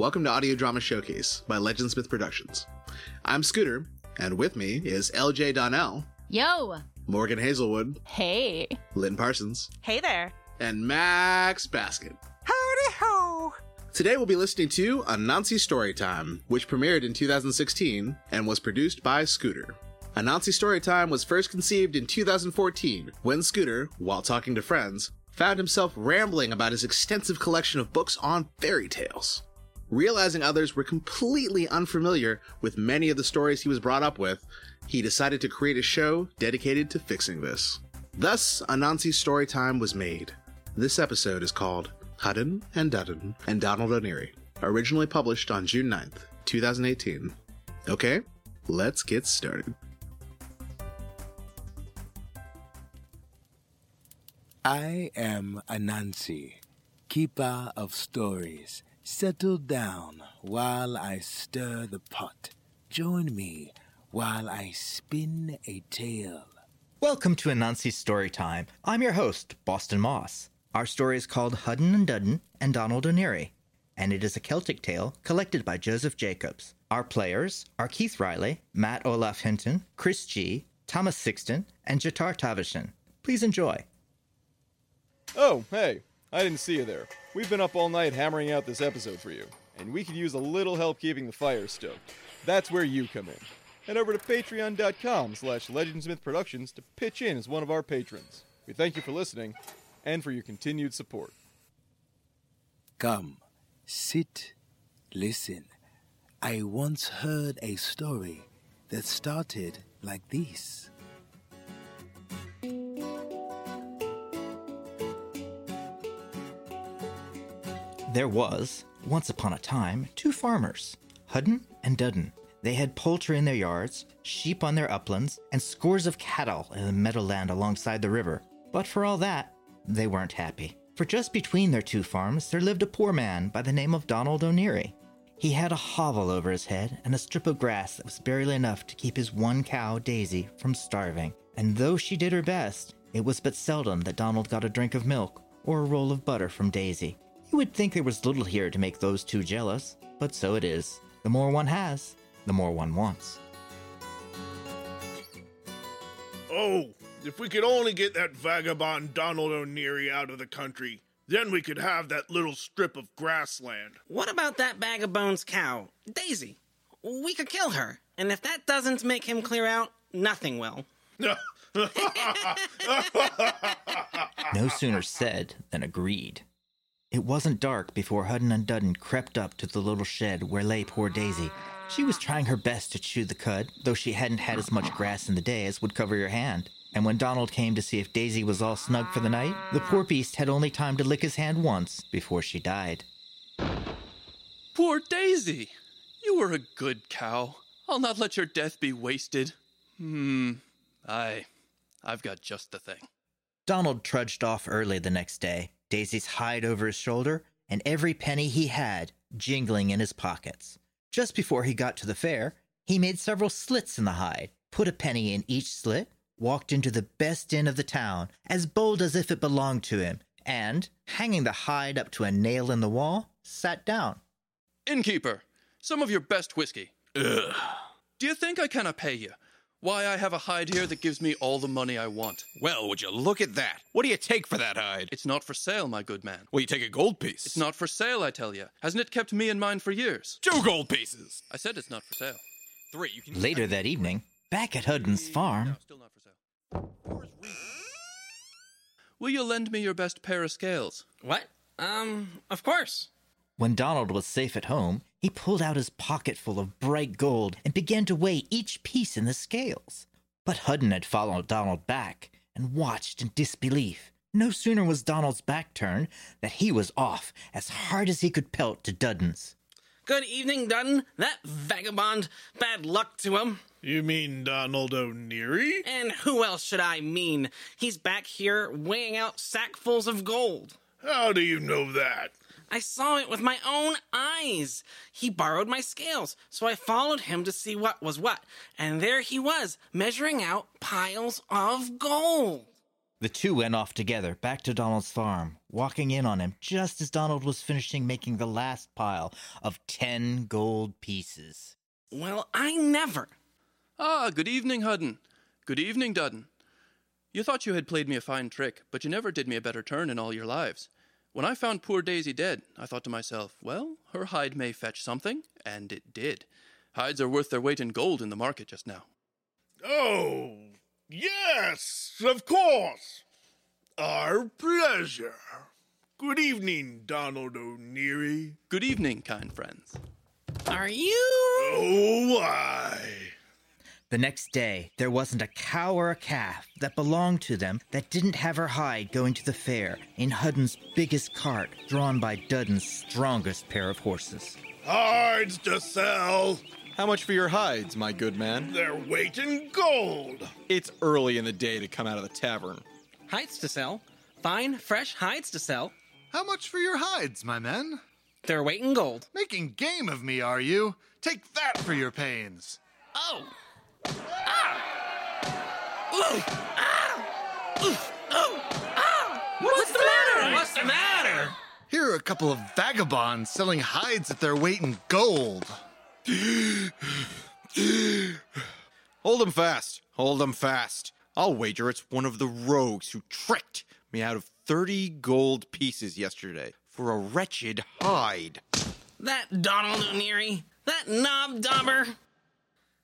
Welcome to Audio Drama Showcase by Legendsmith Productions. I'm Scooter, and with me is LJ Donnell, Yo! Morgan Hazelwood, Hey! Lynn Parsons, Hey there. and Max Basket. Howdy ho. Today we'll be listening to Anansi Storytime, which premiered in 2016 and was produced by Scooter. Anansi Storytime was first conceived in 2014 when Scooter, while talking to friends, found himself rambling about his extensive collection of books on fairy tales. Realizing others were completely unfamiliar with many of the stories he was brought up with, he decided to create a show dedicated to fixing this. Thus, Anansi's story time was made. This episode is called Hudden and Dudden and Donald O'Neary, originally published on June 9th, 2018. Okay, let's get started. I am Anansi, keeper of stories. Settle down while I stir the pot. Join me while I spin a tale. Welcome to Anansi's Storytime. I'm your host, Boston Moss. Our story is called Hudden and Dudden and Donald O'Neary, and it is a Celtic tale collected by Joseph Jacobs. Our players are Keith Riley, Matt Olaf Hinton, Chris G, Thomas Sixton, and Jatar Tavashin. Please enjoy. Oh, hey, I didn't see you there. We've been up all night hammering out this episode for you, and we could use a little help keeping the fire stoked. That's where you come in. Head over to patreon.com slash legendsmith productions to pitch in as one of our patrons. We thank you for listening and for your continued support. Come, sit, listen. I once heard a story that started like this. There was, once upon a time, two farmers, Hudden and Dudden. They had poultry in their yards, sheep on their uplands, and scores of cattle in the meadowland alongside the river. But for all that, they weren't happy. For just between their two farms, there lived a poor man by the name of Donald O'Neary. He had a hovel over his head and a strip of grass that was barely enough to keep his one cow, Daisy, from starving. And though she did her best, it was but seldom that Donald got a drink of milk or a roll of butter from Daisy. You would think there was little here to make those two jealous, but so it is. The more one has, the more one wants. Oh, if we could only get that vagabond Donald O'Neary out of the country, then we could have that little strip of grassland. What about that bag of bones cow? Daisy. We could kill her. And if that doesn't make him clear out, nothing will. No sooner said than agreed. It wasn't dark before Hudden and Dudden crept up to the little shed where lay poor Daisy. She was trying her best to chew the cud, though she hadn't had as much grass in the day as would cover your hand. And when Donald came to see if Daisy was all snug for the night, the poor beast had only time to lick his hand once before she died. Poor Daisy! You were a good cow. I'll not let your death be wasted. Hmm. Aye. I've got just the thing. Donald trudged off early the next day, Daisy's hide over his shoulder, and every penny he had jingling in his pockets. Just before he got to the fair, he made several slits in the hide, put a penny in each slit, walked into the best inn of the town, as bold as if it belonged to him, and, hanging the hide up to a nail in the wall, sat down. Innkeeper, some of your best whiskey. Ugh. Do you think I cannot pay you? Why, I have a hide here that gives me all the money I want. Well, would you look at that? What do you take for that hide? It's not for sale, my good man. Well, you take a gold piece. It's not for sale, I tell you. Hasn't it kept me in mind for years? two gold pieces. I said it's not for sale. Three. You can Later that evening, back at Hudden's farm, No, still not for sale. Will you lend me your best pair of scales? What? Um, of course. When Donald was safe at home, he pulled out his pocket full of bright gold and began to weigh each piece in the scales. But Hudden had followed Donald back and watched in disbelief. No sooner was Donald's back turned that he was off as hard as he could pelt to Dudden's. Good evening, Dudden. That vagabond. Bad luck to him. You mean Donald O'Neary? And who else should I mean? He's back here weighing out sackfuls of gold. How do you know that? I saw it with my own eyes. He borrowed my scales, so I followed him to see what was what. And there he was, measuring out piles of gold. The two went off together back to Donald's farm, walking in on him just as Donald was finishing making the last pile of ten gold pieces. Well, I never. Ah, good evening, Hudden. Good evening, Dudden. You thought you had played me a fine trick, but you never did me a better turn in all your lives. When I found poor Daisy dead, I thought to myself, well, her hide may fetch something, and it did. Hides are worth their weight in gold in the market just now. Oh, yes, of course. Our pleasure. Good evening, Donald O'Neary. Good evening, kind friends. Are you? Oh, why? The next day, there wasn't a cow or a calf that belonged to them that didn't have her hide going to the fair in Hudden's biggest cart, drawn by Dudden's strongest pair of horses. Hides to sell. How much for your hides, my good man? Their weight in gold. It's early in the day to come out of the tavern. Hides to sell. Fine, fresh hides to sell. How much for your hides, my men? Their weight in gold. Making game of me, are you? Take that for your pains. Oh! Ah! Ooh! Ah! Ooh! Oh! Ah! What's, the matter? What's the matter? Here are a couple of vagabonds selling hides at their weight in gold. Hold him fast. Hold him fast. I'll wager it's one of the rogues who tricked me out of 30 gold pieces yesterday for a wretched hide. That Donald O'Neary? That knob dauber?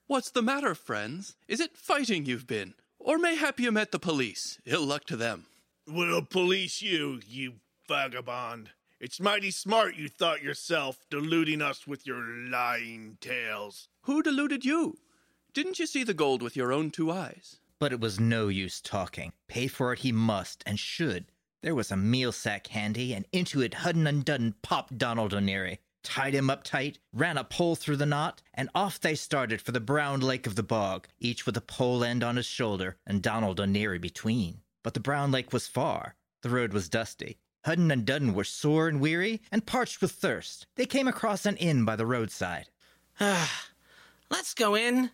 What's the matter, friends? Is it fighting you've been? Or mayhap you met the police? Ill luck to them. We'll police you, you vagabond. It's mighty smart you thought yourself, deluding us with your lying tales. Who deluded you? Didn't you see the gold with your own two eyes? But it was no use talking. Pay for it he must and should. There was a meal sack handy, and into it Hudden and Dudden popped Donald O'Neary, tied him up tight, ran a pole through the knot, and off they started for the brown lake of the bog, each with a pole end on his shoulder and Donald O'Neary between. But the brown lake was far. The road was dusty. Hudden and Dudden were sore and weary and parched with thirst. They came across an inn by the roadside. Ah, Let's go in.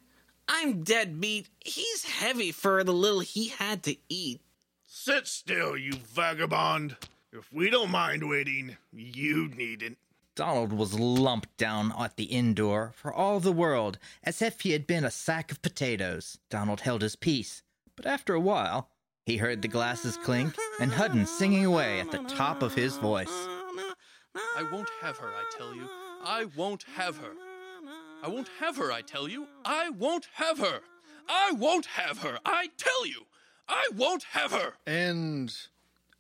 I'm dead beat. He's heavy for the little he had to eat. Sit still, you vagabond. If we don't mind waiting, you needn't. Donald was lumped down at the inn door for all the world as if he had been a sack of potatoes. Donald held his peace, but after a while, he heard the glasses clink and Hudden singing away at the top of his voice. I won't have her, I tell you. I won't have her. I won't have her, I tell you. I won't have her. I won't have her, I tell you. I won't have her. And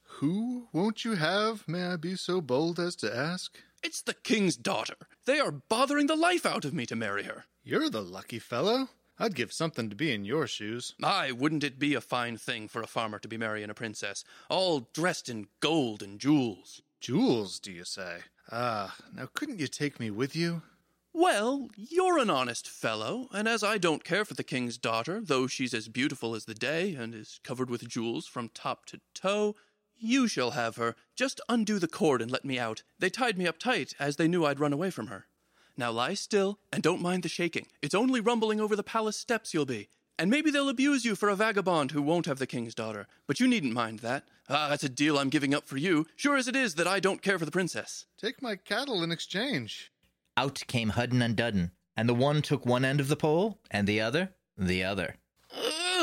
who won't you have, may I be so bold as to ask? It's the king's daughter. They are bothering the life out of me to marry her. You're the lucky fellow. I'd give something to be in your shoes. Aye, wouldn't it be a fine thing for a farmer to be marrying a princess, all dressed in gold and jewels? Jewels, do you say? Ah, now couldn't you take me with you? Well, you're an honest fellow, and as I don't care for the king's daughter, though she's as beautiful as the day and is covered with jewels from top to toe, you shall have her. Just undo the cord and let me out. They tied me up tight, as they knew I'd run away from her. Now lie still, and don't mind the shaking. It's only rumbling over the palace steps you'll be. And maybe they'll abuse you for a vagabond who won't have the king's daughter. But you needn't mind that. Ah, that's a deal I'm giving up for you, sure as it is that I don't care for the princess. Take my cattle in exchange. Out came Hudden and Dudden, and the one took one end of the pole, and the other the other.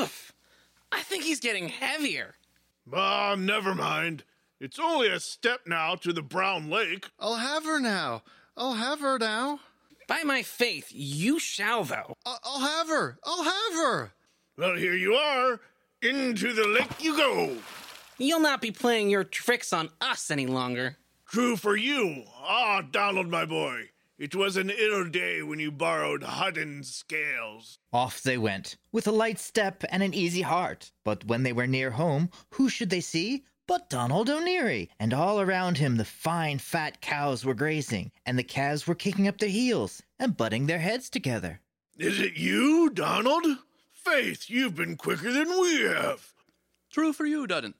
Oof! I think he's getting heavier. Ah, never mind. It's only a step now to the Brown Lake. I'll have her now. I'll have her now. By my faith, you shall, though. I- I'll have her. I'll have her. Well, here you are. Into the lake you go. You'll not be playing your tricks on us any longer. True for you. Ah, Donald, my boy. It was an ill day when you borrowed Hudden's scales. Off they went, with a light step and an easy heart. But when they were near home, who should they see but Donald O'Neary? And all around him the fine fat cows were grazing, and the calves were kicking up their heels and butting their heads together. Is it you, Donald? Faith, you've been quicker than we have. True for you, Dudden.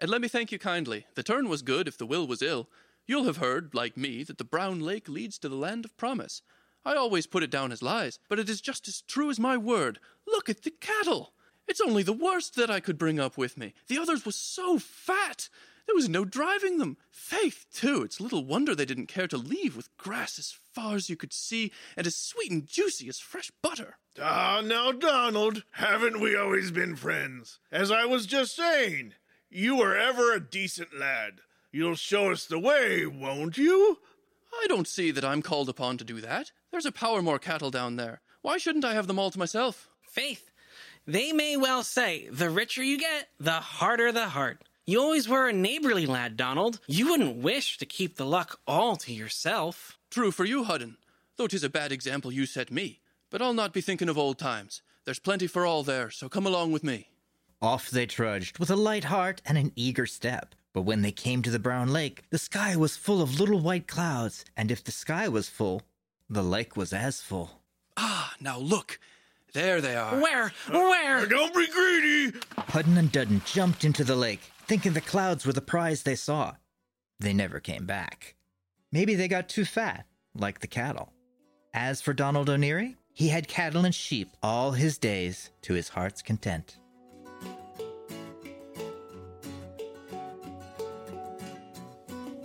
And let me thank you kindly. The turn was good if the will was ill. You'll have heard, like me, that the Brown Lake leads to the land of promise. I always put it down as lies, but it is just as true as my word. Look at the cattle! It's only the worst that I could bring up with me. The others were so fat. There was no driving them. Faith, too. It's little wonder they didn't care to leave with grass as far as you could see and as sweet and juicy as fresh butter. Ah, now, Donald, haven't we always been friends? As I was just saying, you were ever a decent lad. You'll show us the way, won't you? I don't see that I'm called upon to do that. There's a power more cattle down there. Why shouldn't I have them all to myself? Faith, they may well say the richer you get, the harder the heart. You always were a neighborly lad, Donald. You wouldn't wish to keep the luck all to yourself. True for you, Hudden, though 'tis a bad example you set me. But I'll not be thinking of old times. There's plenty for all there, so come along with me. Off they trudged with a light heart and an eager step. But when they came to the brown lake, the sky was full of little white clouds, and if the sky was full, the lake was as full. Ah, now look. There they are. Where? Where? Don't be greedy! Hudden and Dudden jumped into the lake, thinking the clouds were the prize they saw. They never came back. Maybe they got too fat, like the cattle. As for Donald O'Neary, he had cattle and sheep all his days to his heart's content.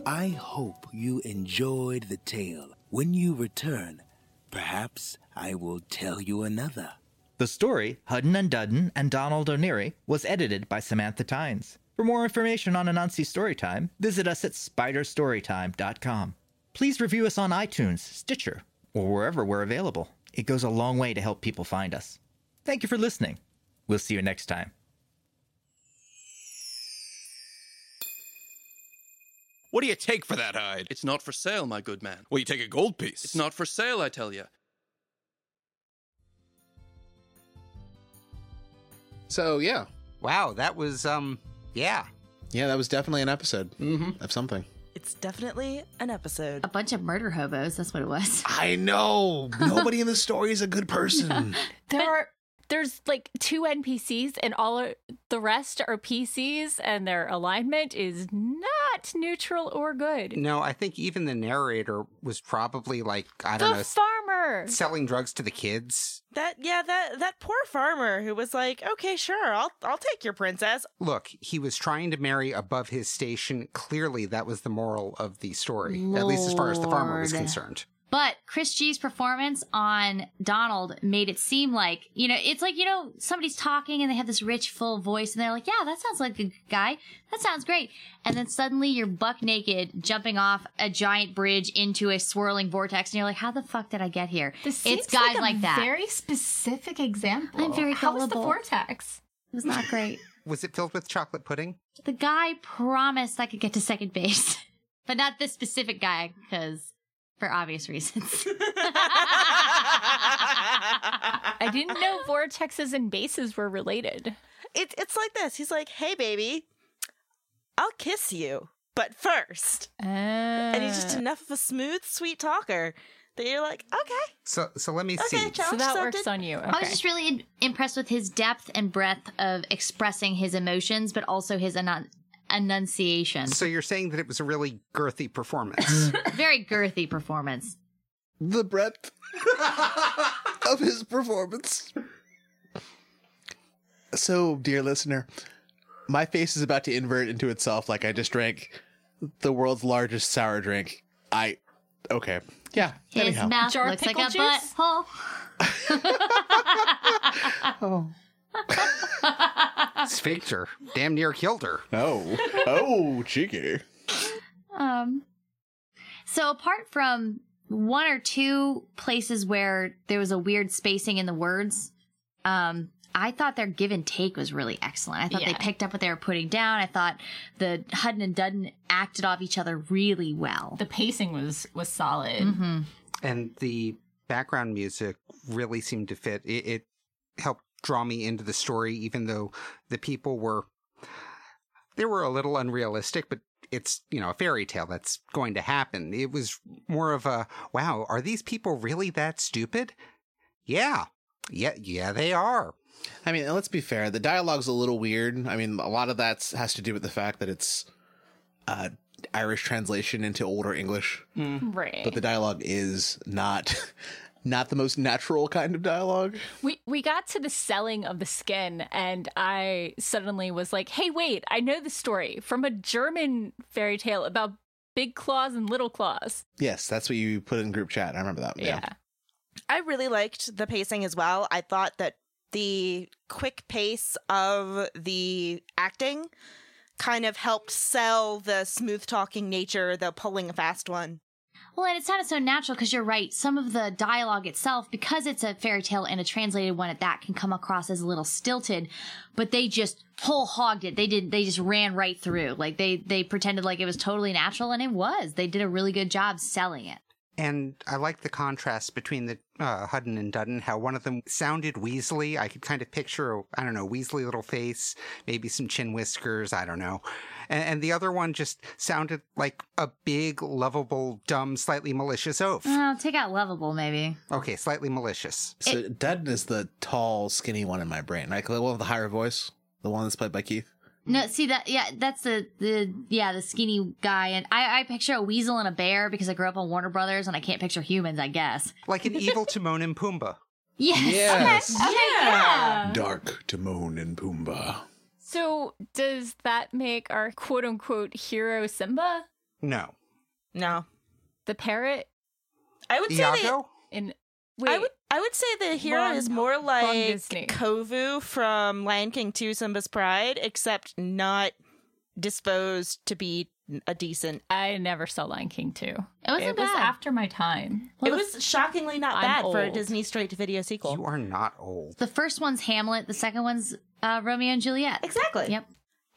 I hope you enjoyed the tale. When you return, perhaps I will tell you another. The story, Hudden and Dudden and Donald O'Neary, was edited by Samantha Tynes. For more information on Anansi Storytime, visit us at spiderstorytime.com. Please review us on iTunes, Stitcher, or wherever we're available. It goes a long way to help people find us. Thank you for listening. We'll see you next time. What do you take for that hide? It's not for sale, my good man. Well, you take a gold piece. It's not for sale, I tell you. So yeah, Wow, that was um yeah. yeah, that was definitely an episode Mm-hmm. of something. It's definitely an episode. A bunch of murder hobos. That's what it was. I know. Nobody in the story is a good person. There are there's like two NPCs and all of the rest are PCs and their alignment is not neutral or good. No, I think even the narrator was probably like I don't The know farmer. selling drugs to the kids. That yeah, that that poor farmer who was like, "Okay, sure, I'll I'll take your princess." Look, he was trying to marry above his station. Clearly, that was the moral of the story, at least as far as the farmer was concerned. But Chris G's performance on Donald made it seem like, you know, it's like, you know, somebody's talking and they have this rich, full voice and they're like, yeah, that sounds like a guy. That sounds great. And then suddenly you're buck naked jumping off a giant bridge into a swirling vortex and you're like, how the fuck did I get here? This it's seems guys like, like, a that. Very specific example. I'm very How was the vortex? It was not great. Was it filled with chocolate pudding? the guy promised I could get to second base, but not this specific guy because for obvious reasons. I didn't know vortexes and bases were related. It's it's like this. He's like, "Hey, baby, I'll kiss you, but first. And he's just uh. enough of a smooth, sweet talker that you're like, "Okay, So, so let me okay, see. challenge so that accepted." works on you. Okay. I was just really impressed with his depth and breadth of expressing his emotions, but also his enun- enunciation. So you're saying that it was a really girthy performance? Very girthy performance. the breadth of his performance. So, dear listener, my face is about to invert into itself like I just drank the world's largest sour drink. I. Okay. Yeah. His anyhow. mouth Jar looks like pickle a juice? butthole. her. damn near killed her. Oh. Oh, cheeky. Um, so apart from one or two places where there was a weird spacing in the words, um, I thought their give and take was really excellent. I thought they picked up what they were putting down. I thought the Hudden and Dudden acted off each other really well. the pacing was was solid. hmm and the background music really seemed to fit. It, it helped draw me into the story, even though the people were they were a little unrealistic. But it's you know a fairy tale that's going to happen. It was more of a wow. Are these people really that stupid? Yeah, yeah, yeah. They are. I mean, let's be fair. The dialogue's a little weird. I mean, a lot of that has to do with the fact that it's uh, Irish translation into older English. Right. But the dialogue is not not the most natural kind of dialogue. We we got to the selling of the skin, and I suddenly was like, "Hey, wait! I know the story from a German fairy tale about big Claus and little Claus." Yes, that's what you put in group chat. I remember that. Yeah. I really liked the pacing as well. I thought that the quick pace of the acting kind of helped sell the smooth talking nature, the pulling a fast one. Well, and it sounded so natural because you're right. Some of the dialogue itself, because it's a fairy tale and a translated one at that, can come across as a little stilted. But they just whole hogged it. They did. They just ran right through. Like they they pretended like it was totally natural, and it was. They did a really good job selling it. And I like the contrast between the uh, Hudden and Dudden, how one of them sounded Weasley. I could kind of picture, I don't know, Weasley little face, maybe some chin whiskers, I don't know. And, and the other one just sounded like a big, lovable, dumb, slightly malicious oaf. Well, take out lovable, maybe. Okay, slightly malicious. So Dudden is the tall, skinny one in my brain, right? The one with the higher voice, the one that's played by Keith. No, see that yeah, that's the the yeah the skinny guy, and I I picture a weasel and a bear because I grew up on Warner Brothers, and I can't picture humans. I guess Like an evil Timon and Pumbaa. yes, Yes. okay, okay, yeah. Dark Timon and Pumbaa. So does that make our quote unquote hero Simba No. No. the parrot? I would say that Iago? In I would I would say the hero Wrong- is more like Kovu from Lion King 2 Simba's Pride, except not disposed to be a decent. I never saw Lion King 2. It wasn't it was after my time. it was shockingly not I'm bad for a. Disney straight to video sequel. You are not old. The first one's Hamlet. The second one's uh, Romeo and Juliet. Exactly. Yep.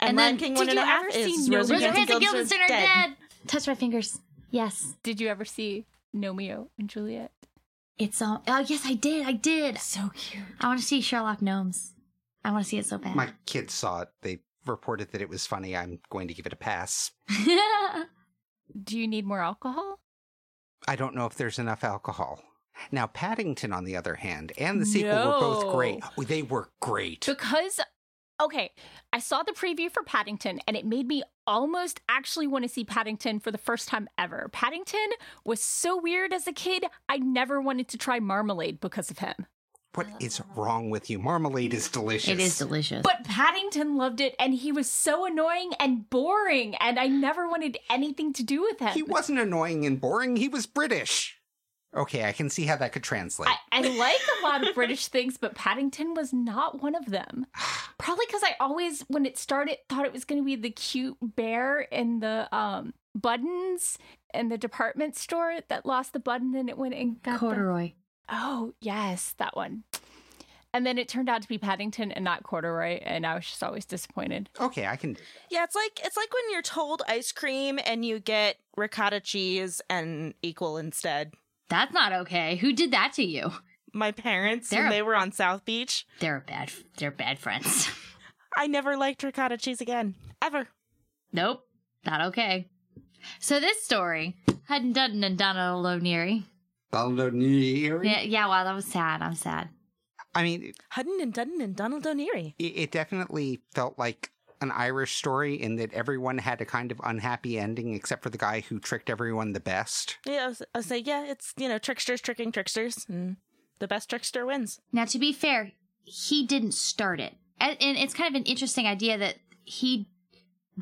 And, And Lion then- King Did one you a half ever is see No Rosie Rosie Hanson Hanson Guildenstern's Guildenstern are dead. dead. Touch my fingers. Yes. Did you ever see Gnomeo and Juliet? It's all. Oh yes, I did. I did. So cute. I want to see Sherlock Gnomes. I want to see it so bad. My kids saw it. They reported that it was funny. I'm going to give it a pass. Do you need more alcohol? I don't know if there's enough alcohol. Now, Paddington, on the other hand, and the sequel were both great. They were great. Because, okay, I saw the preview for Paddington and it made me almost actually want to see Paddington for the first time ever. Paddington was so weird as a kid, I never wanted to try marmalade because of him. What is wrong with you? Marmalade is delicious. it is delicious. But Paddington loved it and he was so annoying and boring, and I never wanted anything to do with him. He wasn't annoying and boring. He was British. Okay, I can see how that could translate. I, I like a lot of British things, but Paddington was not one of them. Probably because I always, when it started, thought it was going to be the cute bear in the um, buttons in the department store that lost the button and it went and got the- corduroy. Oh yes, that one. And then it turned out to be Paddington and not corduroy, and I was just always disappointed. okay, I can. Yeah, it's like it's like when you're told ice cream and you get ricotta cheese and equal instead. That's not okay. Who did that to you? My parents They're when a- they were on South Beach, They're bad. They're bad friends. I never liked ricotta cheese again. Ever. nope, not okay. So this story, Hudden Dudden and Donald O'Neary. Yeah, yeah. Wow, that was sad. I'm sad. I mean, Hudden and Dudden and Donald O'Neary. it, it definitely felt like an Irish story in that everyone had a kind of unhappy ending except for the guy who tricked everyone the best. Yeah, I was, I was like, yeah, it's you know tricksters tricking tricksters, and the best trickster wins. Now, to be fair, he didn't start it, and, and it's kind of an interesting idea that he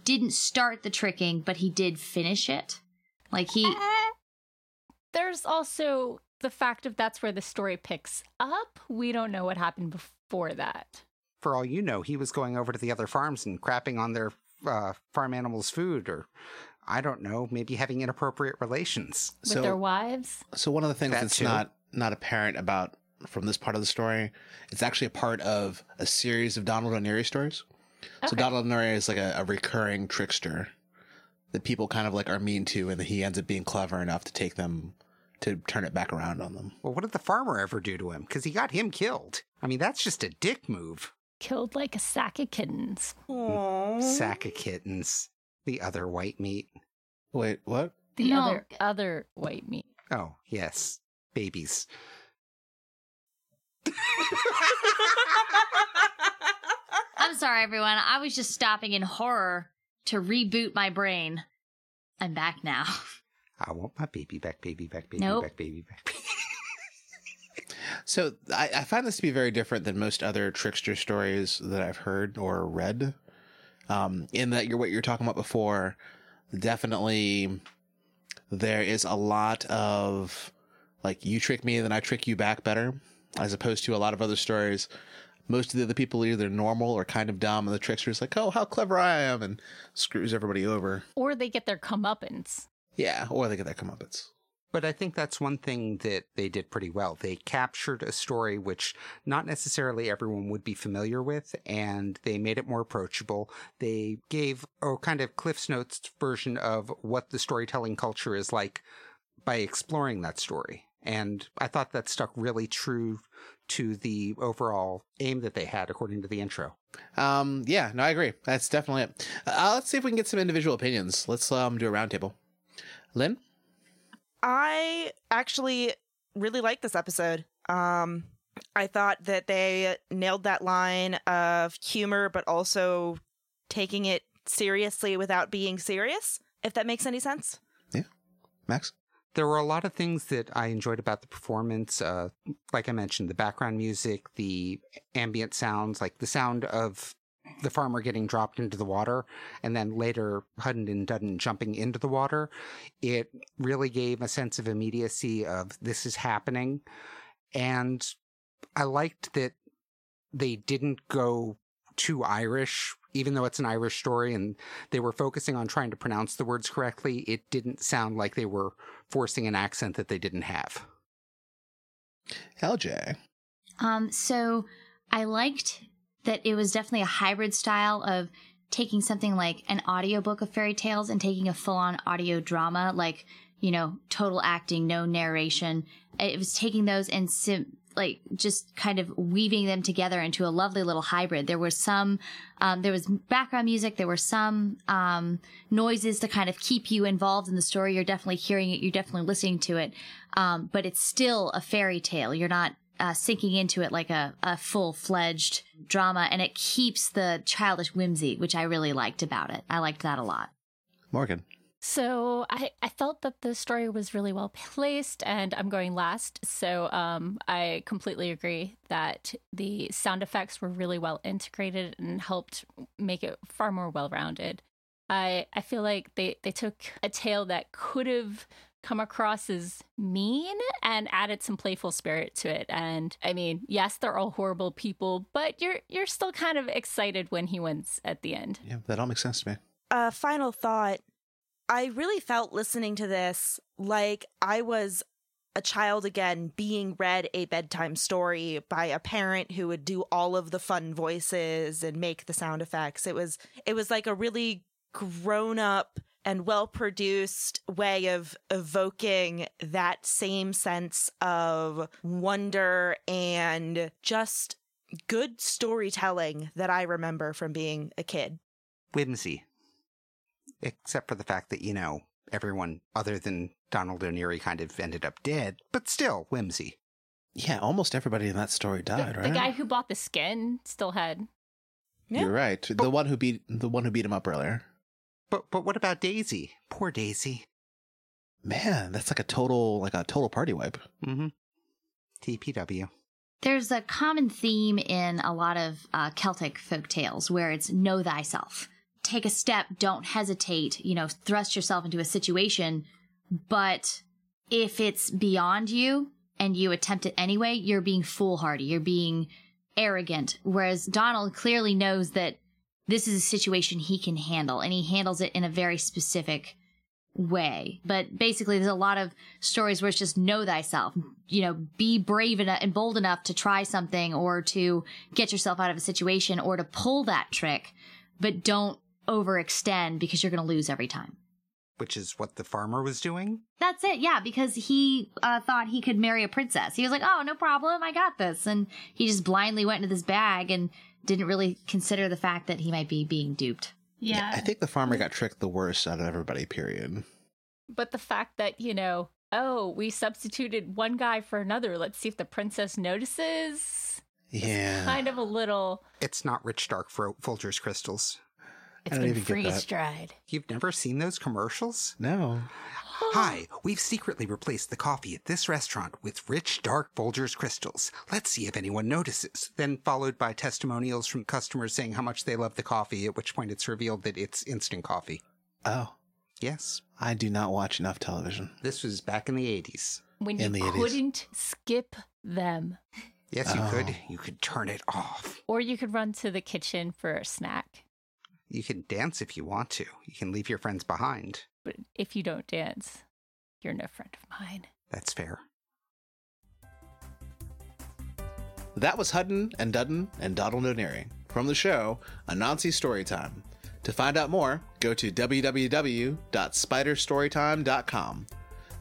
didn't start the tricking, but he did finish it. Like he, eh, There's also the fact of that's where the story picks up. We don't know what happened before that. For all you know, he was going over to the other farms and crapping on their uh, farm animals' food, or I don't know, maybe having inappropriate relations. With So- their wives. So one of the things That that's too. not not apparent about from this part of the story, it's actually a part of a series of Donald O'Neary stories. So Donald O'Neary is like a, a recurring trickster that people kind of like are mean to, and that he ends up being clever enough to take them to turn it back around on them. Well, what did the farmer ever do to him? Because he got him killed. I mean, that's just a dick move. Killed like a sack of kittens. Hmm. Aww. Sack of kittens. The other white meat. Wait, what? The No. other other white meat. Oh, yes. Babies. I'm sorry, everyone. I was just stopping in horror to reboot my brain. I'm back now. I want my baby back, baby back, baby Nope. back, baby back. So I, I find this to be very different than most other trickster stories that I've heard or read. Um, in that you're what you're talking about before, definitely there is a lot of like you trick me, then I trick you back better, as opposed to a lot of other stories. Most of the other people are either normal or kind of dumb, and the trickster's like, "Oh, how clever I am," and screws everybody over. Or they get their comeuppance. Yeah, or they get their comeuppance. But I think that's one thing that they did pretty well. They captured a story which not necessarily everyone would be familiar with, and they made it more approachable. They gave a kind of Cliff's Notes version of what the storytelling culture is like by exploring that story. And I thought that stuck really true to the overall aim that they had, according to the intro. Um, yeah, no, I agree. That's definitely it. Uh, let's see if we can get some individual opinions. Let's um do a roundtable. Lynn, I actually really like this episode. Um, I thought that they nailed that line of humor, but also taking it seriously without being serious, if that makes any sense. Yeah. Max. There were a lot of things that I enjoyed about the performance. Uh, like I mentioned, the background music, the ambient sounds, like the sound of the farmer getting dropped into the water, and then later Hudden and Dudden jumping into the water. It really gave a sense of immediacy of this is happening. And I liked that they didn't go too Irish, even though it's an Irish story and they were focusing on trying to pronounce the words correctly. It didn't sound like they were forcing an accent that they didn't have. LJ. Um, so I liked that it was definitely a hybrid style of taking something like an audiobook of fairy tales and taking a full on audio drama, like, you know, total acting, no narration. It was taking those and sim- like just kind of weaving them together into a lovely little hybrid. There was some, um, there was background music. There were some, um, noises to kind of keep you involved in the story. You're definitely hearing it. You're definitely listening to it. Um, but it's still a fairy tale. You're not, uh, sinking into it like a, a full fledged drama and it keeps the childish whimsy, which I really liked about it. I liked that a lot. Morgan. So I, I felt that the story was really well placed, and I'm going last. So um, I completely agree that the sound effects were really well integrated and helped make it far more well rounded. I I feel like they, they took a tale that could have come across as mean and added some playful spirit to it. And I mean, yes, they're all horrible people, but you're you're still kind of excited when he wins at the end. Yeah, that all makes sense to me. A final thought. I really felt listening to this like I was a child again being read a bedtime story by a parent who would do all of the fun voices and make the sound effects. It was it was like a really grown up and well produced way of evoking that same sense of wonder and just good storytelling that I remember from being a kid. Whimsy. Except for the fact that, you know, everyone other than Donald O'Neary kind of ended up dead, but still whimsy. Yeah, almost everybody in that story died, The right? The guy who bought the skin still had. You're right. The one who beat the one who beat him up earlier. But but what about Daisy? Poor Daisy. Man, that's like a total like a total party wipe. Mm-hmm. TPW. There's a common theme in a lot of uh, Celtic folk tales where it's know thyself. Take a step, don't hesitate, you know, thrust yourself into a situation. But if it's beyond you and you attempt it anyway, you're being foolhardy, you're being arrogant. Whereas Donald clearly knows that this is a situation he can handle and he handles it in a very specific way. But basically, there's a lot of stories where it's just know thyself. You know, be brave enough and bold enough to try something or to get yourself out of a situation or to pull that trick, but don't overextend because you're going to lose every time. Which is what the farmer was doing? That's it, yeah, because he uh, thought he could marry a princess. He was like, oh, no problem, I got this. And he just blindly went into this bag and didn't really consider the fact that he might be being duped. Yeah. I think the farmer got tricked the worst out of everybody, period. But the fact that, you know, oh, we substituted one guy for another. Let's see if the princess notices. Yeah. Kind of a little. It's not rich dark Fro- Folgers crystals. It's been freeze dried. You've never seen those commercials? No. Hi, we've secretly replaced the coffee at this restaurant with rich, dark Folgers crystals. Let's see if anyone notices. Then followed by testimonials from customers saying how much they love the coffee, at which point it's revealed that it's instant coffee. Oh. Yes. I do not watch enough television. This was back in the 80s. When In you the 80s. couldn't skip them. Yes, you Oh. could. You could turn it off. Or you could run to the kitchen for a snack. You can dance if you want to. You can leave your friends behind. But if you don't dance, you're no friend of mine. That's fair. That was Hudden and Dudden and Donald O'Neary from the show Anansi Storytime. To find out more, go to www.spiderstorytime.com.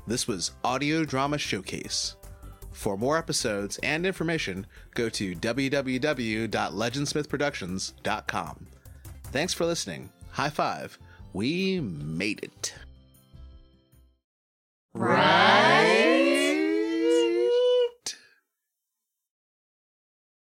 This was Audio Drama Showcase. For more episodes and information, go to www.legendsmithproductions.com. Thanks for listening. High five. We made it. Right.